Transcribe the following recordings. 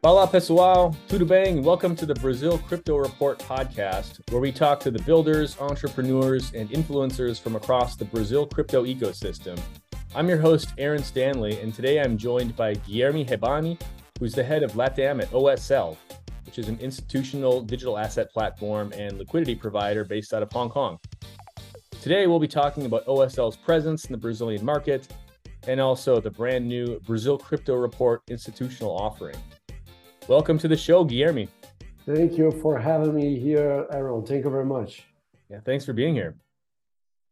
Fala pessoal, tudo bem? Welcome to the Brazil Crypto Report podcast, where we talk to the builders, entrepreneurs, and influencers from across the Brazil crypto ecosystem. I'm your host, Aaron Stanley, and today I'm joined by Guilherme Rebane, who's the head of LATAM at OSL, which is an institutional digital asset platform and liquidity provider based out of Hong Kong. Today, we'll be talking about OSL's presence in the Brazilian market and also the brand new Brazil Crypto Report institutional offering. Welcome to the show, Guilherme. Thank you for having me here, Aaron. Thank you very much. Yeah, thanks for being here.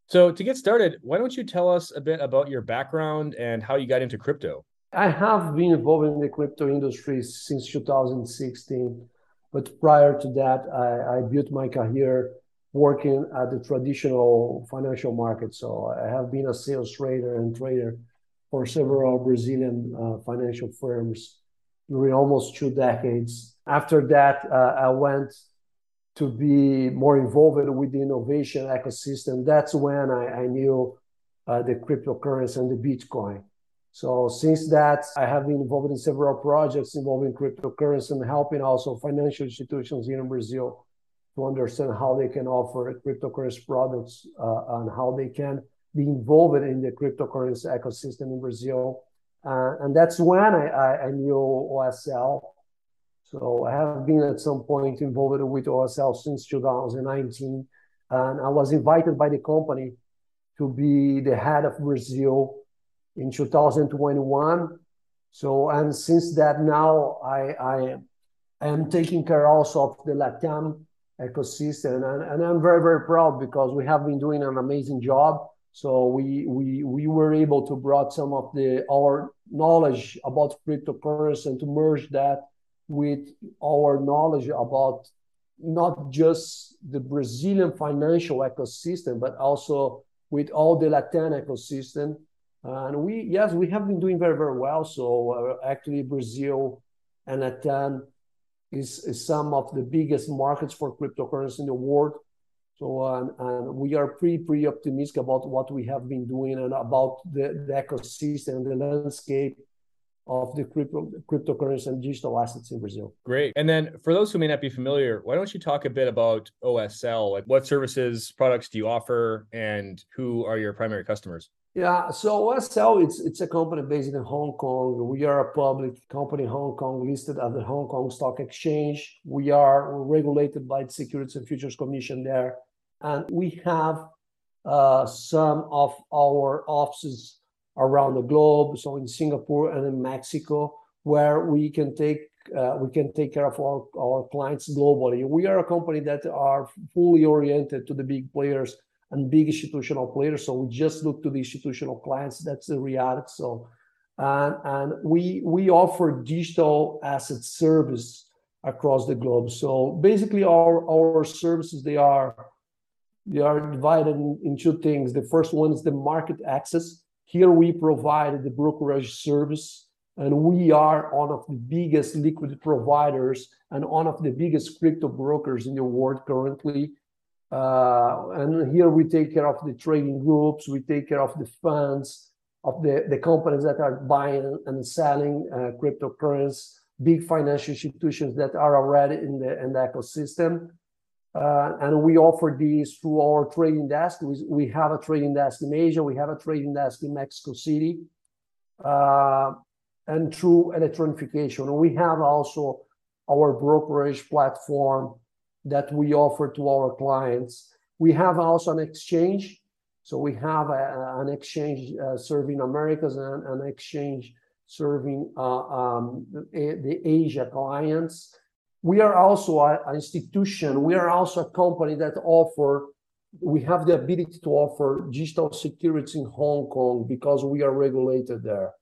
So, to get started, why don't you tell us a bit about your background and how you got into crypto? I have been involved in the crypto industry since 2016, but prior to that, I, I built my career working at the traditional financial market. So, I have been a sales trader and trader for several Brazilian uh, financial firms during almost two decades. After that, uh, I went to be more involved with the innovation ecosystem. That's when I, I knew uh, the cryptocurrency and the Bitcoin. So since that, I have been involved in several projects involving cryptocurrency and helping also financial institutions here in Brazil to understand how they can offer cryptocurrency products uh, and how they can be involved in the cryptocurrency ecosystem in Brazil uh, and that's when I, I, I, knew OSL. So I have been at some point involved with OSL since 2019. And I was invited by the company to be the head of Brazil in 2021. So, and since that now I, I am taking care also of the LATAM ecosystem. And, and I'm very, very proud because we have been doing an amazing job. So we we we were able to brought some of the our knowledge about cryptocurrency and to merge that with our knowledge about not just the Brazilian financial ecosystem, but also with all the Latin ecosystem. And we, yes, we have been doing very, very well. So uh, actually, Brazil and Latin is, is some of the biggest markets for cryptocurrency in the world. So um, and we are pretty pretty optimistic about what we have been doing and about the, the ecosystem, the landscape of the crypto cryptocurrency and digital assets in Brazil. Great. And then for those who may not be familiar, why don't you talk a bit about OSL? Like what services, products do you offer, and who are your primary customers? Yeah, so OSL it's it's a company based in Hong Kong. We are a public company in Hong Kong listed at the Hong Kong Stock Exchange. We are regulated by the Securities and Futures Commission there and we have uh, some of our offices around the globe, so in Singapore and in Mexico, where we can take uh, we can take care of our, our clients globally. We are a company that are fully oriented to the big players and big institutional players. So we just look to the institutional clients. That's the reality. So and and we we offer digital asset service across the globe. So basically, our our services they are they are divided in, in two things. The first one is the market access. Here we provide the brokerage service, and we are one of the biggest liquid providers and one of the biggest crypto brokers in the world currently. Uh, and here we take care of the trading groups, we take care of the funds, of the, the companies that are buying and selling uh, cryptocurrency, big financial institutions that are already in the, in the ecosystem. Uh, and we offer these through our trading desk. We, have a trading desk in Asia, we have a trading desk in Mexico City, uh, and through electronification. We have also our brokerage platform that we offer to our clients. We have also an exchange. So we have a, an exchange uh, serving Americas and an exchange serving uh, um, the Asia clients we are also an institution. We are also a company that offer. We have the ability to offer digital securities in Hong Kong because we are regulated there.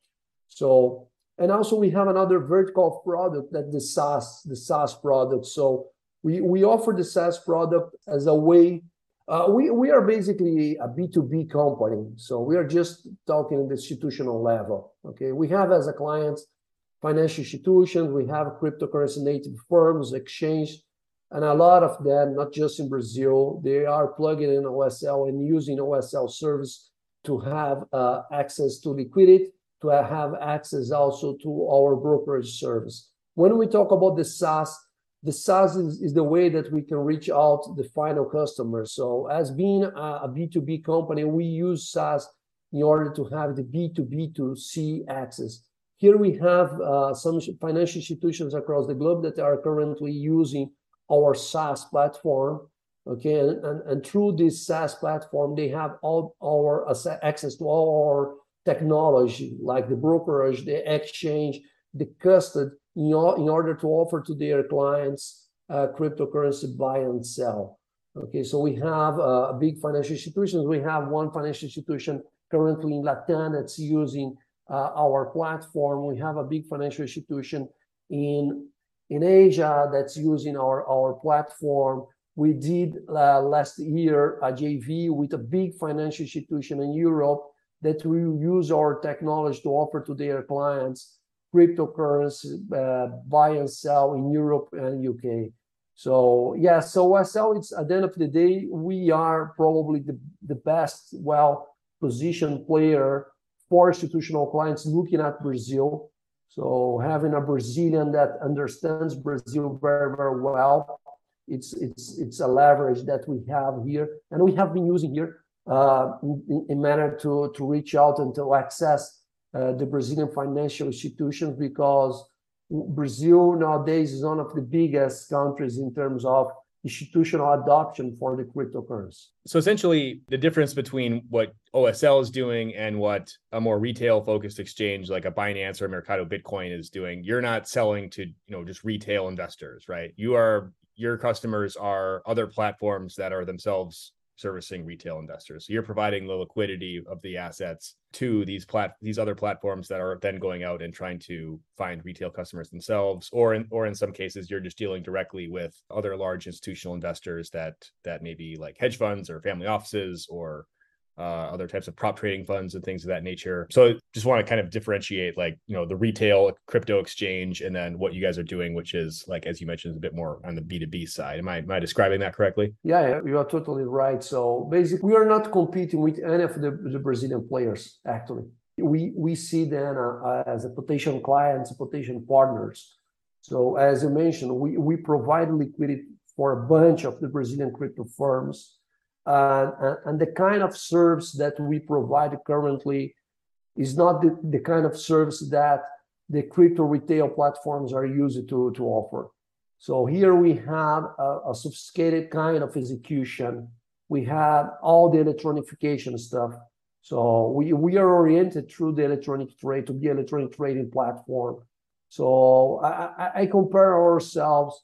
So, and also we have another vertical product that the SaaS, the SaaS product. So we we offer the SaaS product as a way. Uh, we we are basically a B two B company. So we are just talking at the institutional level. Okay, we have as a client financial institutions, we have cryptocurrency native firms, exchange, and a lot of them, not just in Brazil, they are plugging in OSL and using OSL service to have uh, access to liquidity, to have access also to our brokerage service. when we talk about the SaaS, the SaaS is, is the way that we can reach out the final customer. So as being a, a B2B company, we use SaaS in order to have the B2B to C access. Here we have uh, some financial institutions across the globe that are currently using our SaaS platform. Okay, and, and, and through this SaaS platform, they have all our access to all our technology, like the brokerage, the exchange, the custody, in, in order to offer to their clients uh, cryptocurrency buy and sell. Okay, so we have uh, big financial institutions. We have one financial institution currently in Latin that's using our platform. We have a big financial institution in in Asia that's using our platform. We did uh, last year a JV with a big financial institution in Europe that will use our technology to offer to their clients cryptocurrency uh, buy and sell in Europe and UK. So yeah, so OSL, it's at the end of the day, we are probably the, the best, well positioned player for institutional clients looking at Brazil. So having a Brazilian that understands Brazil very, very well, it's it's it's a leverage that we have here, and we have been using here uh, in, in manner to to reach out and to access uh, the Brazilian financial institutions because Brazil nowadays is one of the biggest countries in terms of institutional adoption for the cryptocurrency. So essentially, the difference between what OSL is doing and what a more retail-focused exchange like a Binance or Mercado Bitcoin is doing, you're not selling to you know just retail investors, right? You are your customers are other platforms that are themselves servicing retail investors. So you're providing the liquidity of the assets to these plat these other platforms that are then going out and trying to find retail customers themselves, or in or in some cases you're just dealing directly with other large institutional investors that that may be like hedge funds or family offices or uh, other types of prop trading funds and things of that nature. So just want to kind of differentiate like, you know, the retail crypto exchange and then what you guys are doing, which is like, as you mentioned, a bit more on the B2B side. Am I, am I describing that correctly? Yeah, you are totally right. So basically we are not competing with any of the, the Brazilian players, actually. We, we see them uh, as a potential clients, potential partners. So as you mentioned, we, we provide liquidity for a bunch of the Brazilian crypto firms Uh, and the kind of service that we provide currently is not the, the kind of service that the crypto retail platforms are used to, to offer. So here we have a, a sophisticated kind of execution. We have all the electronification stuff. So we, we are oriented through the electronic trade to be electronic trading platform. So I, I compare ourselves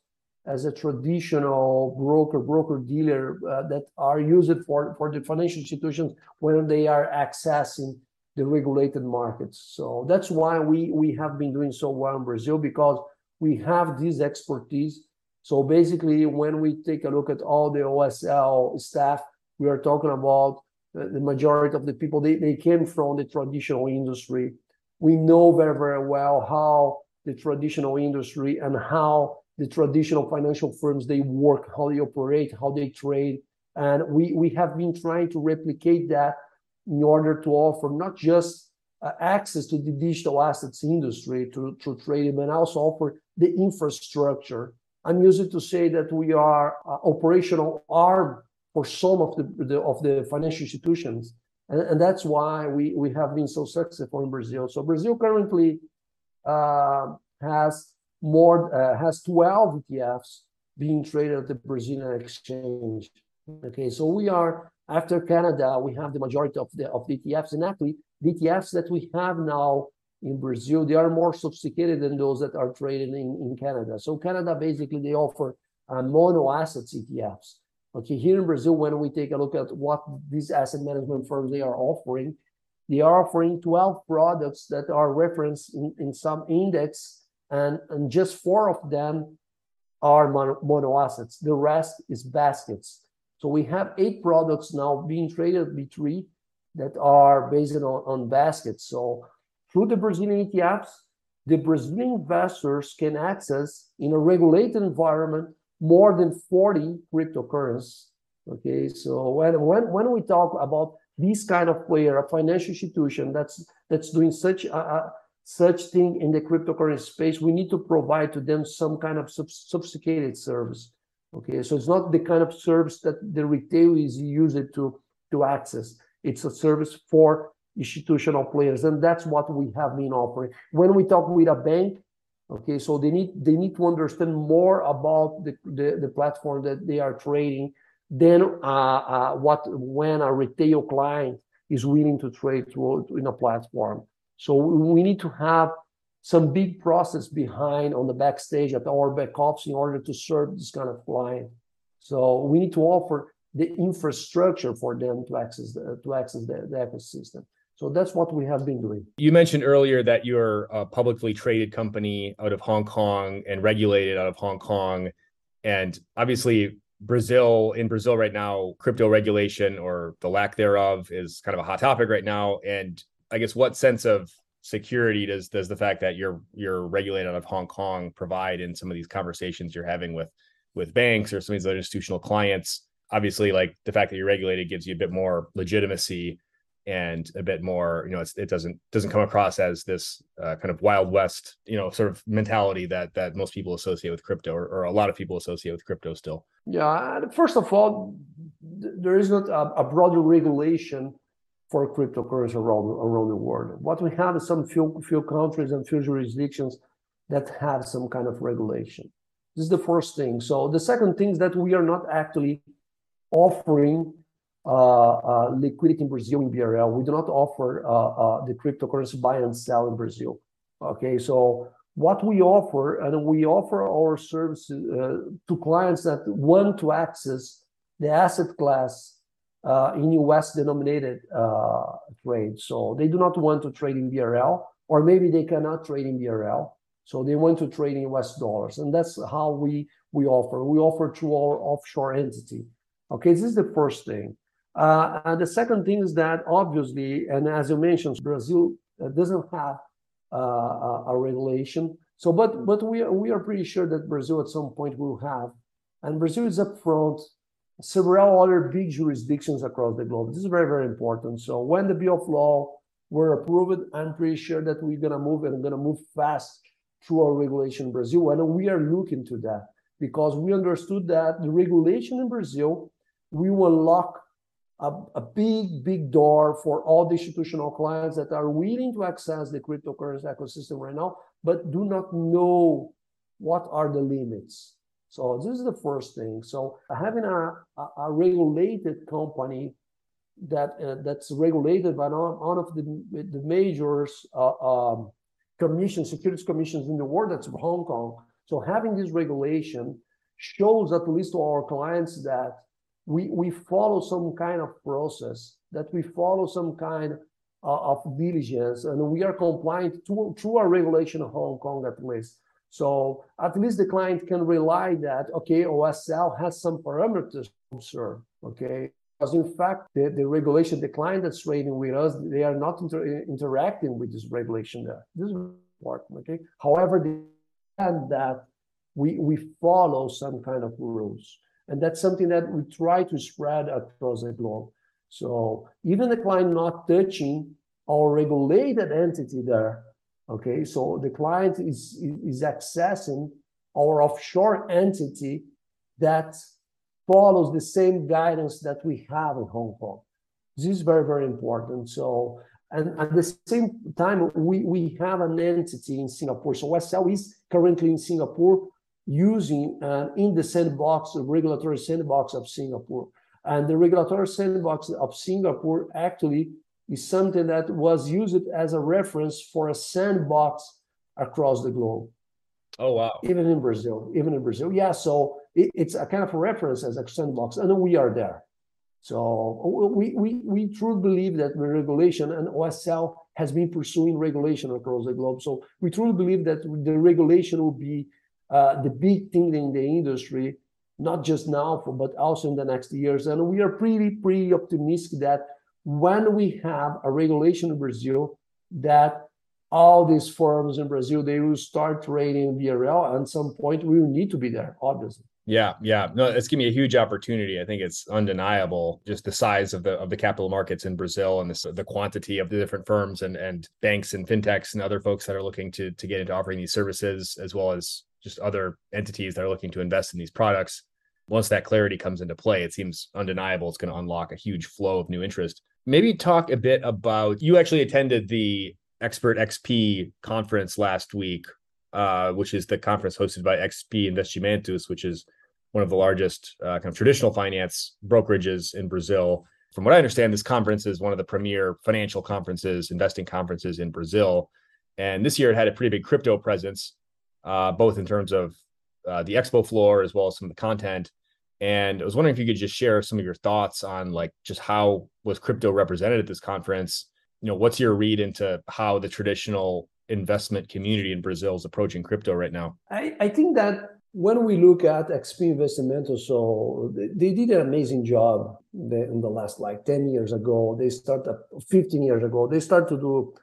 as a traditional broker, broker dealer uh, that are used for, for the financial institutions when they are accessing the regulated markets. So that's why we, we have been doing so well in Brazil because we have this expertise. So basically, when we take a look at all the OSL staff, we are talking about uh, the majority of the people, they, they came from the traditional industry. We know very, very well how the traditional industry and how the traditional financial firms they work, how they operate, how they trade. And we, we have been trying to replicate that in order to offer not just uh, access to the digital assets industry to, to trading, but also offer the infrastructure. I'm used to say that we are uh, operational arm for some of the, the, of the financial institutions. And, and, that's why we, we have been so successful in Brazil. So Brazil currently uh, has more uh, has 12 ETFs being traded at the Brazilian exchange. Okay, so we are after Canada, we have the majority of the of the ETFs, and actually the ETFs that we have now in Brazil, they are more sophisticated than those that are traded in, in Canada. So Canada basically they offer uh, mono assets ETFs. Okay, here in Brazil, when we take a look at what these asset management firms they are offering, they are offering 12 products that are referenced in, in some index and, and just four of them are mono, mono assets. The rest is baskets. So we have eight products now being traded at B3 that are based on, on baskets. So through the Brazilian ETFs, the Brazilian investors can access in a regulated environment more than 40 cryptocurrencies. Okay, so when, when, when we talk about this kind of player, a financial institution that's that's doing such a, such thing in the cryptocurrency space, we need to provide to them some kind of sophisticated service. Okay, so it's not the kind of service that the retail is used to to access. It's a service for institutional players, and that's what we have been offering. When we talk with a bank, okay, so they need they need to understand more about the the, the platform that they are trading than uh, uh, what when a retail client is willing to trade through in a platform. So we need to have some big process behind on the backstage at our back office in order to serve this kind of client. So we need to offer the infrastructure for them to access the, to access the, the ecosystem. So that's what we have been doing. You mentioned earlier that you're a publicly traded company out of Hong Kong and regulated out of Hong Kong. And obviously, Brazil, in Brazil right now, crypto regulation or the lack thereof is kind of a hot topic right now. And I guess what sense of security does does the fact that you're you're regulated out of Hong Kong provide in some of these conversations you're having with with banks or some of these other institutional clients? Obviously, like the fact that you're regulated gives you a bit more legitimacy and a bit more you know it doesn't doesn't come across as this uh, kind of wild west you know sort of mentality that that most people associate with crypto or, or a lot of people associate with crypto still yeah first of all there is not a, a broader regulation for cryptocurrency around around the world what we have is some few few countries and few jurisdictions that have some kind of regulation this is the first thing so the second thing is that we are not actually offering uh, uh, liquidity in Brazil in BRL. We do not offer uh, the cryptocurrency buy and sell in Brazil. Okay, so what we offer, and we offer our services to clients that want to access the asset class in US denominated trade. So they do not want to trade in BRL, or maybe they cannot trade in BRL. So they want to trade in US dollars. And that's how we, we offer. We offer through our offshore entity. Okay, this is the first thing. Uh, and the second thing is that obviously, and as you mentioned, Brazil uh, doesn't have uh, a regulation. So, but but we are, we are pretty sure that Brazil at some point will have, and Brazil is up front. Several other big jurisdictions across the globe. This is very very important. So when the bill of law were approved, I'm pretty sure that we're gonna move and gonna move fast through our regulation in Brazil, and we are looking to that because we understood that the regulation in Brazil we will unlock a, a big, big door for all the institutional clients that are willing to access the cryptocurrency ecosystem right now, but do not know what are the limits. So this is the first thing. So having a, a, regulated company that uh, that's regulated by one of the, the majors uh, um, securities commissions in the world, that's Hong Kong. So having this regulation shows at least to our clients that we, we follow some kind of process, that we follow some kind uh, of diligence, and we are compliant to, to our regulation of Hong Kong at least. So at least the client can rely that, okay, OSL has some parameters to observe, okay? Because in fact, the, the regulation, the client that's trading with us, they are not inter interacting with this regulation there. This is important, okay? However, that we, we follow some kind of rules. And that's something that we try to spread across the globe. So even the client not touching our regulated entity there, okay, so the client is, is accessing our offshore entity that follows the same guidance that we have in Hong Kong. This is very, very important. So, and at the same time, we, we have an entity in Singapore. So OSL is currently in Singapore using uh, in the sandbox, the regulatory sandbox of Singapore. And the regulatory sandbox of Singapore actually is something that was used as a reference for a sandbox across the globe. Oh wow! Even in Brazil, even in Brazil, yeah. So it, it's a kind of a reference as a sandbox, and we are there. So we we we truly believe that the regulation and OSL has been pursuing regulation across the globe. So we truly believe that the regulation will be uh, the big thing in the industry, not just now, but also in the next years. And we are pretty, pretty optimistic that when we have a regulation in Brazil, that all these firms in Brazil, they will start trading BRL. And at some point, we will need to be there, obviously. Yeah, yeah. No, it's giving me a huge opportunity. I think it's undeniable just the size of the of the capital markets in Brazil and the the quantity of the different firms and and banks and fintechs and other folks that are looking to to get into offering these services as well as just other entities that are looking to invest in these products. Once that clarity comes into play, it seems undeniable it's going to unlock a huge flow of new interest. Maybe talk a bit about you actually attended the Expert XP conference last week, uh, which is the conference hosted by XP Investimentos, which is one of the largest uh, kind of traditional finance brokerages in Brazil. From what I understand, this conference is one of the premier financial conferences, investing conferences in Brazil. And this year it had a pretty big crypto presence, uh, both in terms of uh, the expo floor as well as some of the content. And I was wondering if you could just share some of your thoughts on like just how was crypto represented at this conference? You know, what's your read into how the traditional investment community in Brazil is approaching crypto right now? I, I think that when we look at XP Investimento, so they, did an amazing job in the last like 10 years ago. They started 15 years ago. They started to do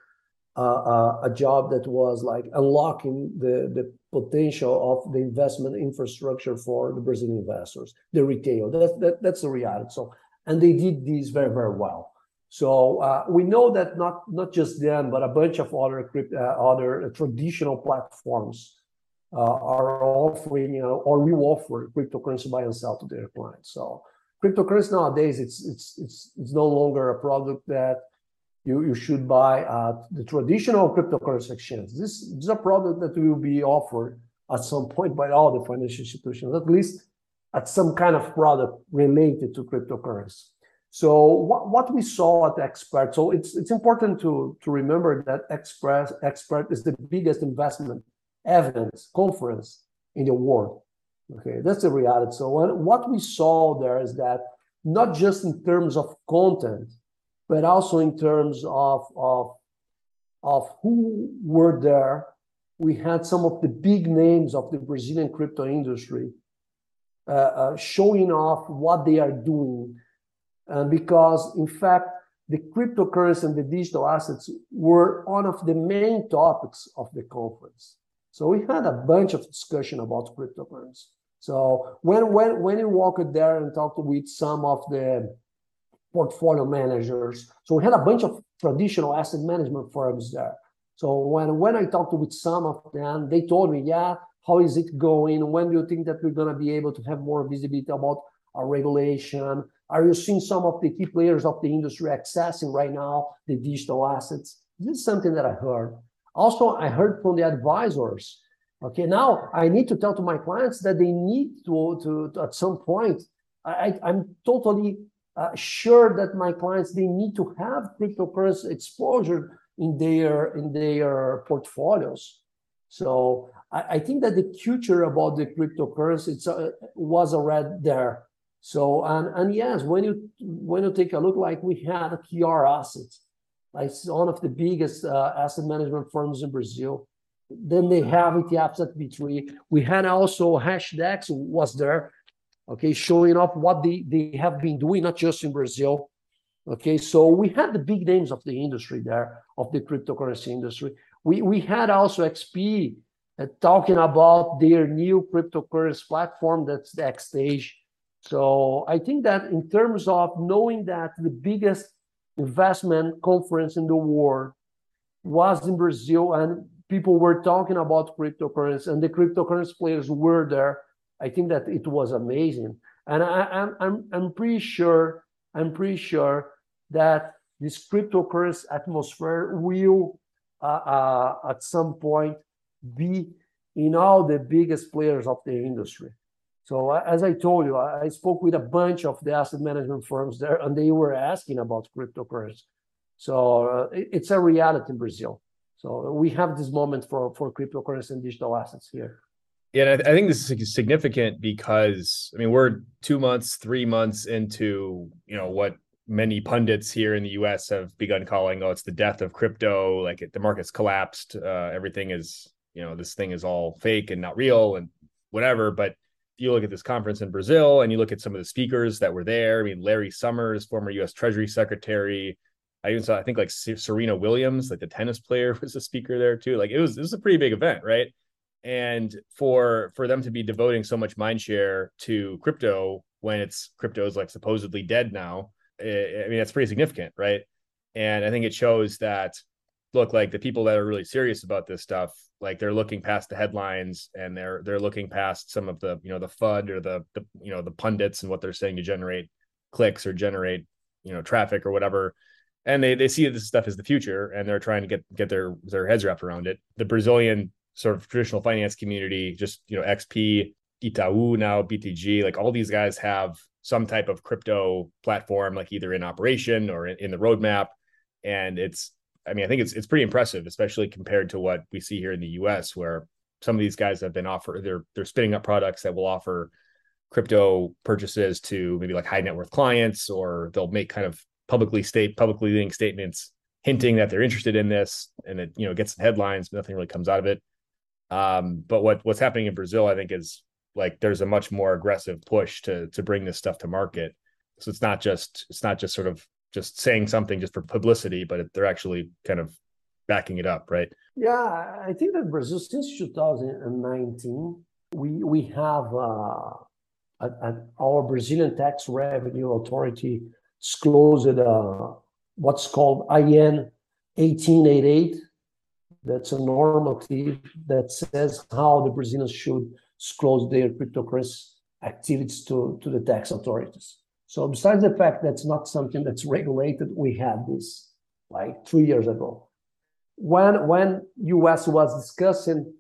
uh, a job that was like unlocking the, the potential of the investment infrastructure for the Brazilian investors, the retail. That, that, that's the reality. So, and they did this very, very well. So uh, we know that not not just them, but a bunch of other uh, other traditional platforms uh, are offering, you know, or will offer cryptocurrency buy and sell to their clients. So cryptocurrency nowadays, it's it's it's it's no longer a product that you, you should buy at the traditional cryptocurrency exchange. This, this is a product that will be offered at some point by all the financial institutions, at least at some kind of product related to cryptocurrency. So what, what we saw at Expert, so it's it's important to, to remember that Express Expert is the biggest investment evidence conference in the world. Okay, that's the reality. So what we saw there is that not just in terms of content, but also in terms of, of, of who were there. We had some of the big names of the Brazilian crypto industry uh, uh, showing off what they are doing. And because, in fact, the cryptocurrency and the digital assets were one of the main topics of the conference. So we had a bunch of discussion about cryptocurrency. So when when when you walked there and talked with some of the portfolio managers, so we had a bunch of traditional asset management firms there. So when when I talked with some of them, they told me, yeah, how is it going? When do you think that we're gonna be able to have more visibility about our regulation? Are you seeing some of the key players of the industry accessing right now the digital assets? This is something that I heard. Also, I heard from the advisors. Okay, now I need to tell to my clients that they need to, to, to at some point. I, I'm totally uh, sure that my clients they need to have cryptocurrency exposure in their in their portfolios. So I, I think that the future about the cryptocurrency it's, uh, was already there. So and and yes, when you when you take a look, like we had a QR assets, like one of the biggest uh, asset management firms in Brazil. Then they have ETFs at B3. We had also Hashdex was there, okay, showing off what they, they have been doing, not just in Brazil. Okay, so we had the big names of the industry there, of the cryptocurrency industry. We, we had also XP uh, talking about their new cryptocurrency platform, that's the Xtage. So I think that in terms of knowing that the biggest investment conference in the world was in Brazil, and people were talking about cryptocurrency, and the cryptocurrency players were there. I think that it was amazing, and I, am I'm I'm pretty sure I'm pretty sure that this cryptocurrency atmosphere will uh, uh, at some point be in all the biggest players of the industry. So as I told you, I spoke with a bunch of the asset management firms there, and they were asking about cryptocurrency. So uh, it's a reality in Brazil. So we have this moment for for cryptocurrency and digital assets here. Yeah, I, think this is significant because I mean we're two months, three months into you know what many pundits here in the U.S. have begun calling, "Oh, it's the death of crypto." Like it, the market's collapsed. Uh, everything is you know this thing is all fake and not real and whatever. But you look at this conference in Brazil and you look at some of the speakers that were there. I mean, Larry Summers, former U.S. Treasury Secretary. I even saw, I think, like Serena Williams, like the tennis player, was a speaker there too. Like it was, it was a pretty big event, right? And for for them to be devoting so much mind share to crypto when it's crypto is like supposedly dead now, eh, I mean that's pretty significant, right? And I think it shows that look like the people that are really serious about this stuff like they're looking past the headlines and they're they're looking past some of the you know the fud or the the you know the pundits and what they're saying to generate clicks or generate you know traffic or whatever and they they see this stuff as the future and they're trying to get get their their heads wrapped around it the brazilian sort of traditional finance community just you know xp itaú now btg like all these guys have some type of crypto platform like either in operation or in, in the roadmap and it's I mean, I think it's it's pretty impressive, especially compared to what we see here in the U.S., where some of these guys have been offered they're they're spinning up products that will offer crypto purchases to maybe like high net worth clients, or they'll make kind of publicly state publicly leading statements hinting that they're interested in this, and it you know gets some headlines, but nothing really comes out of it. Um, but what what's happening in Brazil, I think, is like there's a much more aggressive push to to bring this stuff to market. So it's not just it's not just sort of just saying something just for publicity, but they're actually kind of backing it up, right? Yeah, I think that Brazil since 2019, we we have uh, at, our Brazilian Tax Revenue Authority disclosed uh, what's called IN 1888. That's a normative that says how the Brazilians should disclose their cryptocurrency activities to, to the tax authorities. So besides the fact that's not something that's regulated, we had this like three years ago. When when US was discussing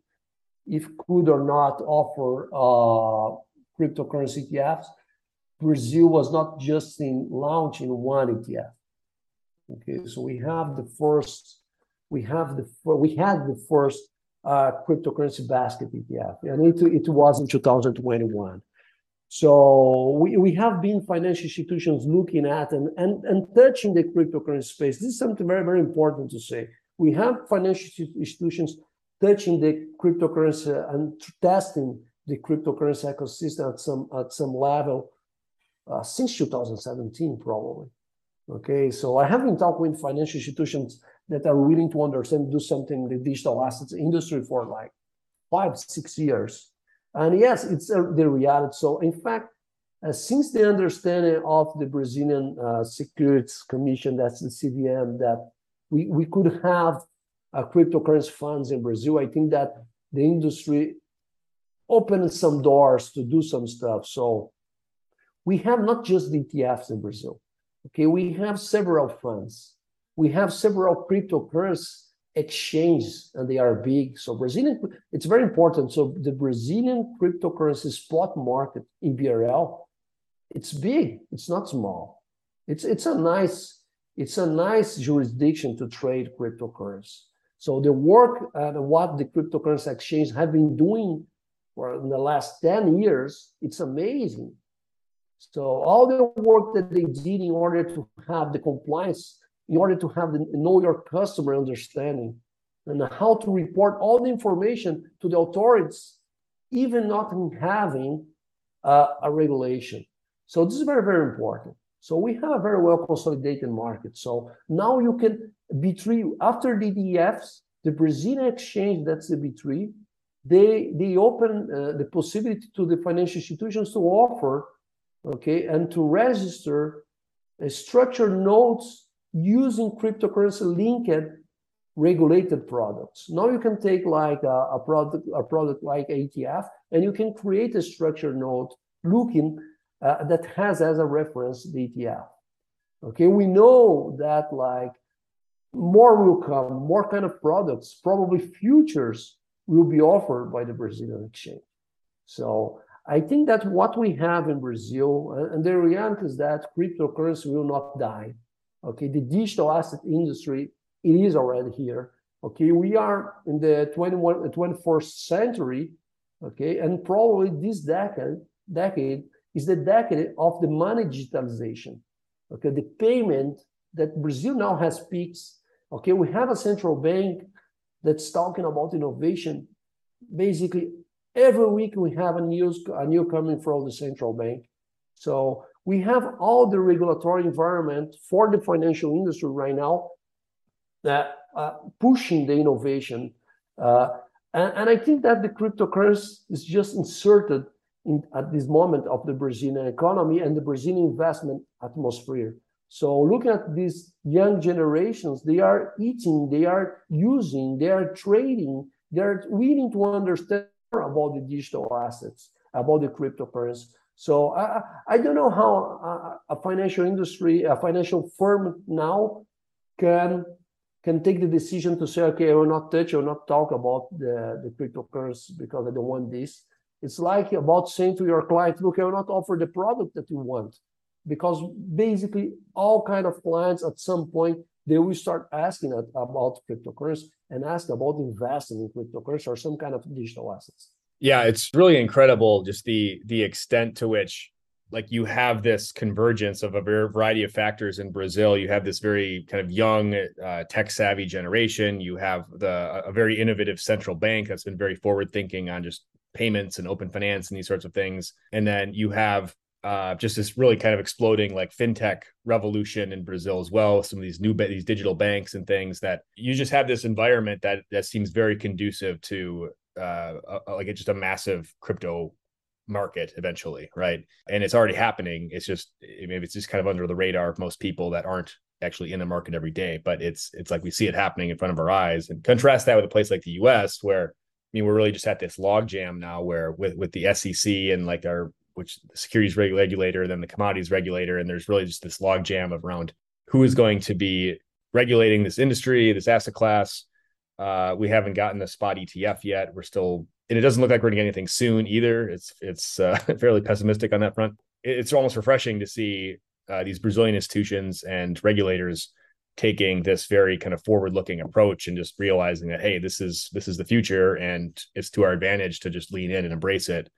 if could or not offer uh, cryptocurrency ETFs, Brazil was not just in launching one ETF. Okay, so we have the first, we have the we had the first uh, cryptocurrency basket ETF, and it, it was in 2021. So we, we have been financial institutions looking at and, and, and touching the cryptocurrency space. This is something very, very important to say. We have financial institutions touching the cryptocurrency and testing the cryptocurrency ecosystem at some at some level uh, since 2017, probably. Okay, so I have been talking with financial institutions that are willing to understand, do something in the digital assets industry for like five, six years. And yes, it's uh, the reality. So, in fact, uh, since the understanding of the Brazilian uh, Securities Commission, that's the CVM, that we, we could have uh, cryptocurrency funds in Brazil, I think that the industry opened some doors to do some stuff. So we have not just the ETFs in Brazil. Okay, we have several funds. We have several cryptocurrency exchanges and they are big. So Brazilian, it's very important. So the Brazilian cryptocurrency spot market in BRL, it's big. It's not small. It's it's a nice it's a nice jurisdiction to trade cryptocurrency. So the work and what the cryptocurrency exchange have been doing for in the last 10 years, it's amazing. So all the work that they did in order to have the compliance in order to have the know your customer understanding and how to report all the information to the authorities, even not having uh, a regulation. So this is very, very important. So we have a very well consolidated market. So now you can B3 after the the Brazilian exchange, that's the B3, they they open uh, the possibility to the financial institutions to offer, okay, and to register a structured notes using cryptocurrency linked regulated products. Now you can take like a, a, product, a product like ETF, and you can create a structured note looking uh, that has as a reference the ETF. Okay, we know that like more will come, more kind of products, probably futures will be offered by the Brazilian exchange. So I think that what we have in Brazil, and the reality is that cryptocurrency will not die. Okay, the digital asset industry, it is already here. Okay, we are in the 21, uh, 21st century. Okay, and probably this decade, decade is the decade of the money digitalization. Okay, the payment that Brazil now has Pix. Okay, we have a central bank that's talking about innovation. Basically, every week we have a news a new coming from the central bank. So we have all the regulatory environment for the financial industry right now that uh, pushing the innovation. Uh, And, and I think that the cryptocurrency is just inserted in, at this moment of the Brazilian economy and the Brazilian investment atmosphere. So looking at these young generations, they are eating, they are using, they are trading, they're willing to understand about the digital assets, about the cryptocurrency. So I, I don't know how a, financial industry, a financial firm now can can take the decision to say, okay, I will not touch, I will not talk about the, the cryptocurrency because I don't want this. It's like about saying to your client, look, I will not offer the product that you want. Because basically all kind of clients at some point, they will start asking about cryptocurrency and ask about investing in cryptocurrency or some kind of digital assets. Yeah, it's really incredible just the the extent to which like you have this convergence of a variety of factors in Brazil. You have this very kind of young, uh, tech savvy generation. You have the a very innovative central bank that's been very forward thinking on just payments and open finance and these sorts of things. And then you have uh, just this really kind of exploding like fintech revolution in Brazil as well. Some of these new these digital banks and things that you just have this environment that that seems very conducive to uh, a, like it's just a massive crypto market eventually, right? And it's already happening. It's just maybe it's just kind of under the radar of most people that aren't actually in the market every day. But it's it's like we see it happening in front of our eyes. And contrast that with a place like the U.S., where I mean we're really just at this logjam now, where with with the SEC and like our which the securities regulator, then the commodities regulator, and there's really just this logjam of around who is going to be regulating this industry, this asset class. Uh, we haven't gotten a spot ETF yet. We're still and it doesn't look like we're going to get anything soon either. It's it's uh, fairly pessimistic on that front. It's almost refreshing to see uh, these Brazilian institutions and regulators taking this very kind of forward-looking approach and just realizing that hey, this is this is the future, and it's to our advantage to just lean in and embrace it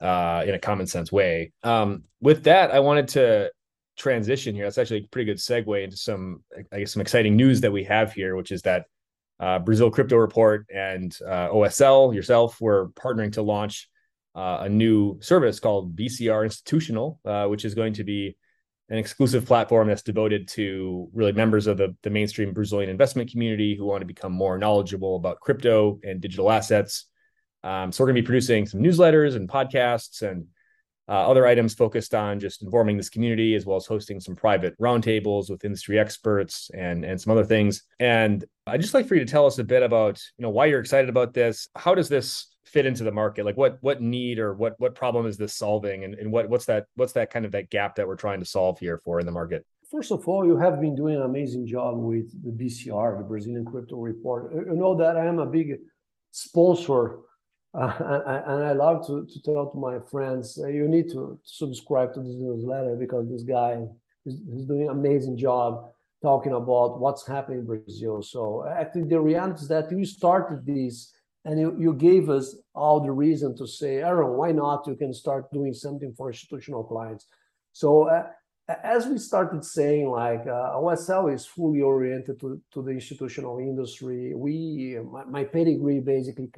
uh, in a common sense way. Um, with that, I wanted to transition here. That's actually a pretty good segue into some, I guess, some exciting news that we have here, which is that uh, Brazil Crypto Report and uh, OSL yourself were partnering to launch uh, a new service called BCR Institutional, uh, which is going to be an exclusive platform that's devoted to really members of the, the mainstream Brazilian investment community who want to become more knowledgeable about crypto and digital assets. Um, so we're going to be producing some newsletters and podcasts and uh, other items focused on just informing this community, as well as hosting some private roundtables with industry experts and and some other things. And I'd just like for you to tell us a bit about you know why you're excited about this. How does this fit into the market? Like what what need or what what problem is this solving, and, and what what's that what's that kind of that gap that we're trying to solve here for in the market? First of all, you have been doing an amazing job with the BCR, the Brazilian Crypto Report. You know that I am a big sponsor uh, and I love to, to tell to my friends, you need to subscribe to this newsletter because this guy is, is doing an amazing job talking about what's happening in Brazil. So actually, the reality is that you started this and you, you gave us all the reason to say, Aaron, why not? You can start doing something for institutional clients. So uh, as we started saying, like uh, OSL is fully oriented to, to the institutional industry. We, my, my pedigree basically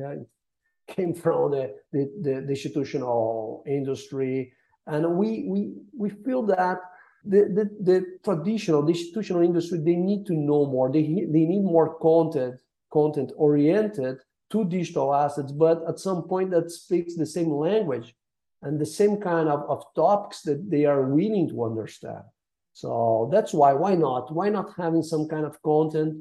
came from the, the, the, the institutional industry. And we, we, we feel that the, the, the traditional, the institutional industry, they need to know more. They, they need more content, content oriented to digital assets, but at some point that speaks the same language and the same kind of, of topics that they are willing to understand. So that's why, why not? Why not having some kind of content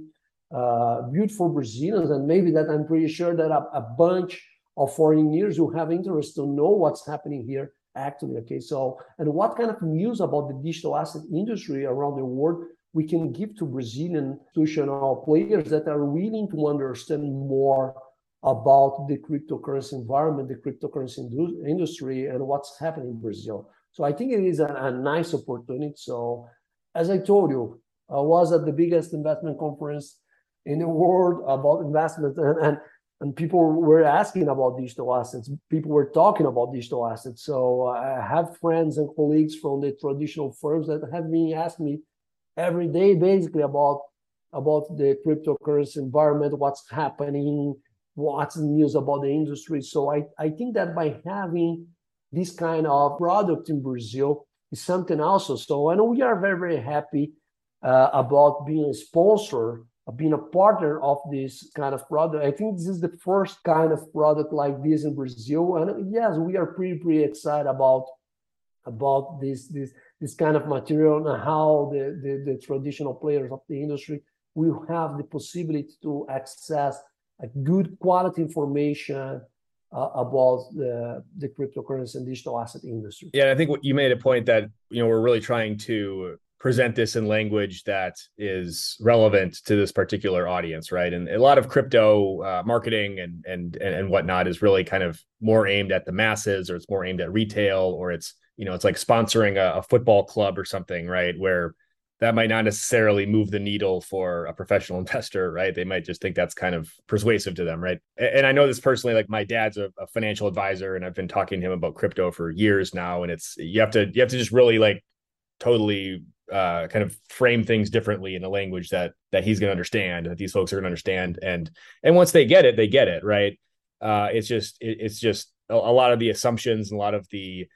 uh, beautiful Brazilians? And maybe that I'm pretty sure that a, a bunch of foreigners who have interest to know what's happening here actually. Okay, so and what kind of news about the digital asset industry around the world we can give to Brazilian institutional players that are willing to understand more about the cryptocurrency environment, the cryptocurrency industry, and what's happening in Brazil. So I think it is a, a nice opportunity. So as I told you, I was at the biggest investment conference in the world about investment and, and and people were asking about digital assets. People were talking about digital assets. So I have friends and colleagues from the traditional firms that have been asking me every day, basically about about the cryptocurrency environment, what's happening, what's news about the industry. So I, I think that by having this kind of product in Brazil is something also. So I know we are very, very happy uh, about being a sponsor being a partner of this kind of product. I think this is the first kind of product like this in Brazil. And yes, we are pretty, pretty excited about about this this this kind of material and how the, the, the traditional players of the industry will have the possibility to access a good quality information uh, about the, the cryptocurrency and digital asset industry. Yeah, I think what you made a point that you know we're really trying to present this in language that is relevant to this particular audience, right? And a lot of crypto uh, marketing and and and whatnot is really kind of more aimed at the masses, or it's more aimed at retail, or it's you know it's like sponsoring a, a football club or something, right? Where that might not necessarily move the needle for a professional investor, right? They might just think that's kind of persuasive to them, right? And I know this personally, like my dad's a, a, financial advisor, and I've been talking to him about crypto for years now. And it's you have to you have to just really like totally uh, kind of frame things differently in a language that that he's going to understand, that these folks are going to understand, and and once they get it, they get it, right? Uh, it's just it, it's just a, a, lot of the assumptions and a lot of the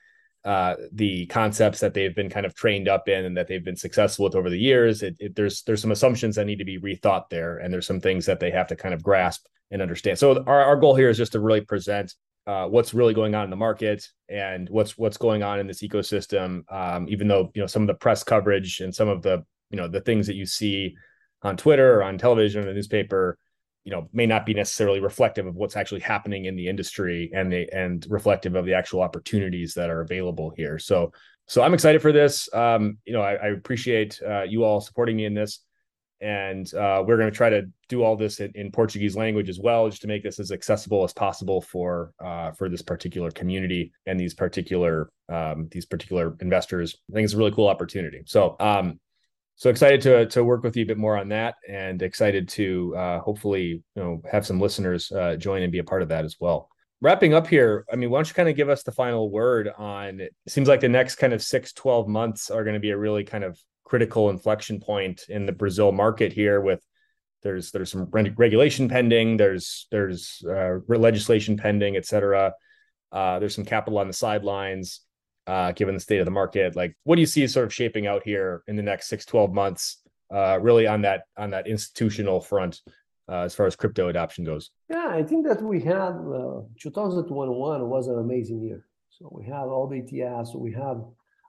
uh, the concepts that they've been kind of trained up in and that they've been successful with over the years. It, it, there's there's some assumptions that need to be rethought there, and there's some things that they have to kind of grasp and understand. So our, our goal here is just to really present uh, what's really going on in the market and what's what's going on in this ecosystem. Um, even though you know some of the press coverage and some of the you know the things that you see on Twitter or on television or the newspaper, you know, may not be necessarily reflective of what's actually happening in the industry and the and reflective of the actual opportunities that are available here. So so I'm excited for this. Um, you know, I, I appreciate uh, you all supporting me in this and uh, we're going to try to do all this in, in, Portuguese language as well, just to make this as accessible as possible for uh, for this particular community and these particular um, these particular investors. I think it's a really cool opportunity. So um, so excited to to work with you a bit more on that, and excited to uh, hopefully you know have some listeners uh, join and be a part of that as well. Wrapping up here, I mean, why don't you kind of give us the final word on? It seems like the next kind of six, 12 months are going to be a really kind of critical inflection point in the Brazil market here with there's there's some regulation pending there's there's uh, legislation pending et cetera. Uh, there's some capital on the sidelines uh, given the state of the market. Like what do you see sort of shaping out here in the next six 12 months uh, really on that on that institutional front uh, as far as crypto adoption goes? Yeah i think that we had uh, 2021 was an amazing year. So we have all the etfs we have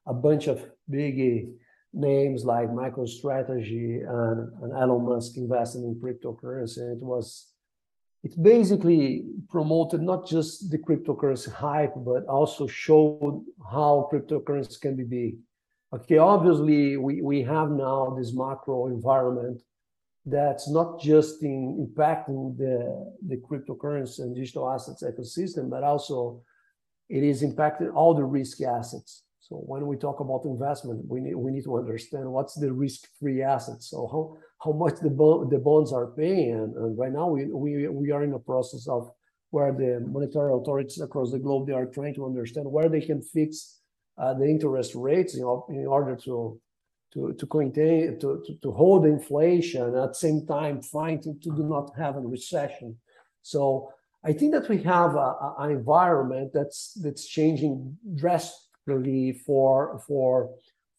a bunch of big names like MicroStrategy and, and Elon Musk investing in cryptocurrency. It was it basically promoted not just the cryptocurrency hype, but also showed how cryptocurrency can be big. Okay, obviously we, we have now this macro environment that's not just in impacting the, the cryptocurrency and digital assets ecosystem, but also it is impacting all the risky assets. So when we talk about investment, we need we need to understand what's the risk-free asset. So how how much the bond, the bonds are paying, and, and right now we, we we are in a process of where the monetary authorities across the globe they are trying to understand where they can fix uh, the interest rates in, in order to to to contain to, to, to hold inflation at the same time to, to do not have a recession. So I think that we have an environment that's that's changing drastically for for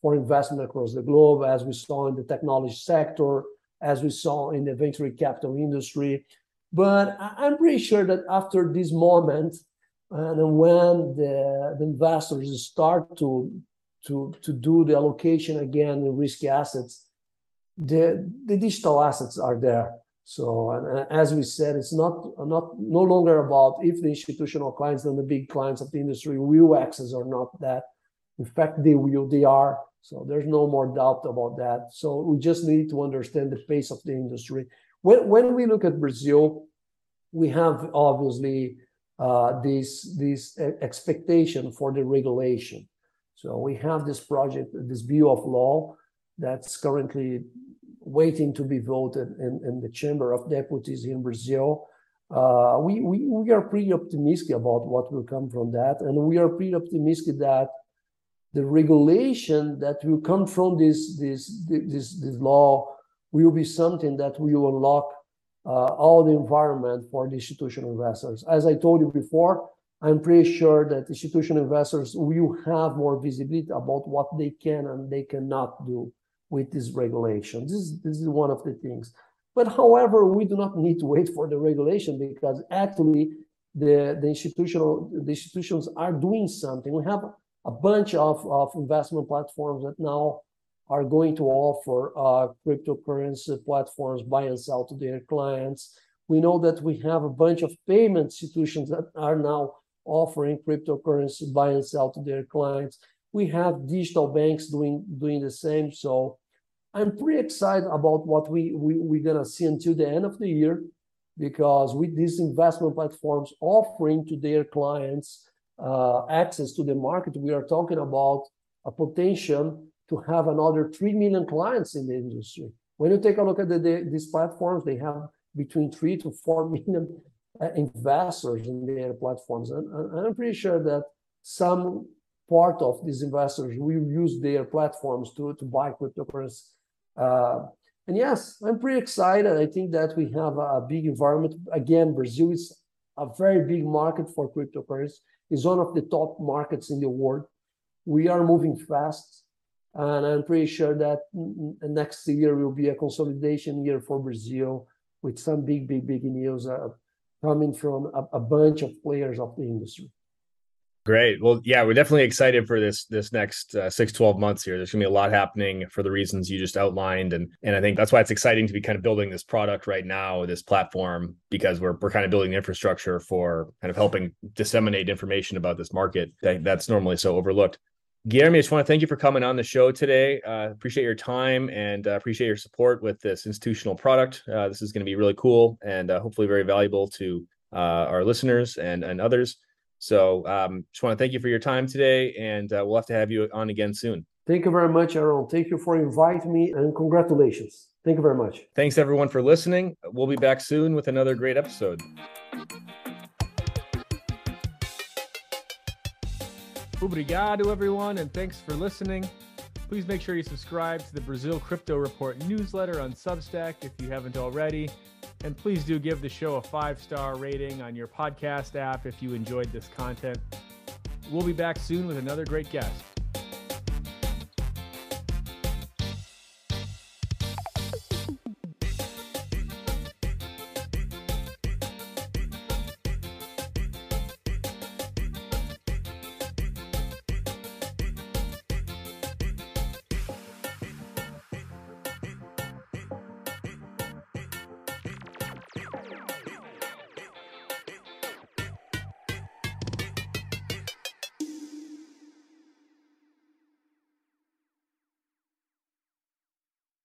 for investment across the globe, as we saw in the technology sector, as we saw in the venture capital industry. But I'm pretty sure that after this moment, and when the, the investors start to to to do the allocation again in risky assets, the the digital assets are there. So, as we said, it's not not no longer about if the institutional clients and the big clients of the industry will access or not that. In fact, they will, they are. So there's no more doubt about that. So we just need to understand the pace of the industry. When when we look at Brazil, we have obviously uh, this this expectation for the regulation. So we have this project, this bill of law that's currently waiting to be voted in, in the Chamber of Deputies in Brazil. Uh, we, we, we are pretty optimistic about what will come from that. And we are pretty optimistic that the regulation that will come from this, this, this, this law will be something that will unlock uh, all the environment for the institutional investors. As I told you before, I'm pretty sure that institutional investors will have more visibility about what they can and they cannot do with this regulation. This is, this is one of the things. But however, we do not need to wait for the regulation because actually the, the institutional the institutions are doing something. We have a bunch of, of investment platforms that now are going to offer uh, cryptocurrency platforms buy and sell to their clients. We know that we have a bunch of payment institutions that are now offering cryptocurrency buy and sell to their clients. We have digital banks doing doing the same. So I'm pretty excited about what we, we we're gonna see until the end of the year, because with these investment platforms offering to their clients uh, access to the market, we are talking about a potential to have another 3 million clients in the industry. When you take a look at the, the, these platforms, they have between 3 to 4 million uh, investors in their platforms. And, and, I'm pretty sure that some part of these investors will use their platforms to, to buy cryptocurrency. Uh, and yes, I'm pretty excited. I think that we have a big environment. Again, Brazil is a very big market for cryptocurrency. It's one of the top markets in the world. We are moving fast. And I'm pretty sure that next year will be a consolidation year for Brazil with some big, big, big news uh, coming from a, a bunch of players of the industry. Great. Well, yeah, we're definitely excited for this this next uh, six, 12 months here. There's going to be a lot happening for the reasons you just outlined. And and I think that's why it's exciting to be kind of building this product right now, this platform, because we're, we're kind of building the infrastructure for kind of helping disseminate information about this market that, that's normally so overlooked. Guilherme, I just want to thank you for coming on the show today. Uh, appreciate your time and uh, appreciate your support with this institutional product. Uh, this is going to be really cool and uh, hopefully very valuable to uh, our listeners and, and others. So um, just want to thank you for your time today, and uh, we'll have to have you on again soon. Thank you very much, Aaron. Thank you for inviting me, and congratulations. Thank you very much. Thanks, everyone, for listening. We'll be back soon with another great episode. Obrigado, everyone, and thanks for listening. Please make sure you subscribe to the Brazil Crypto Report newsletter on Substack if you haven't already. And please do give the show a five star rating on your podcast app if you enjoyed this content. We'll be back soon with another great guest.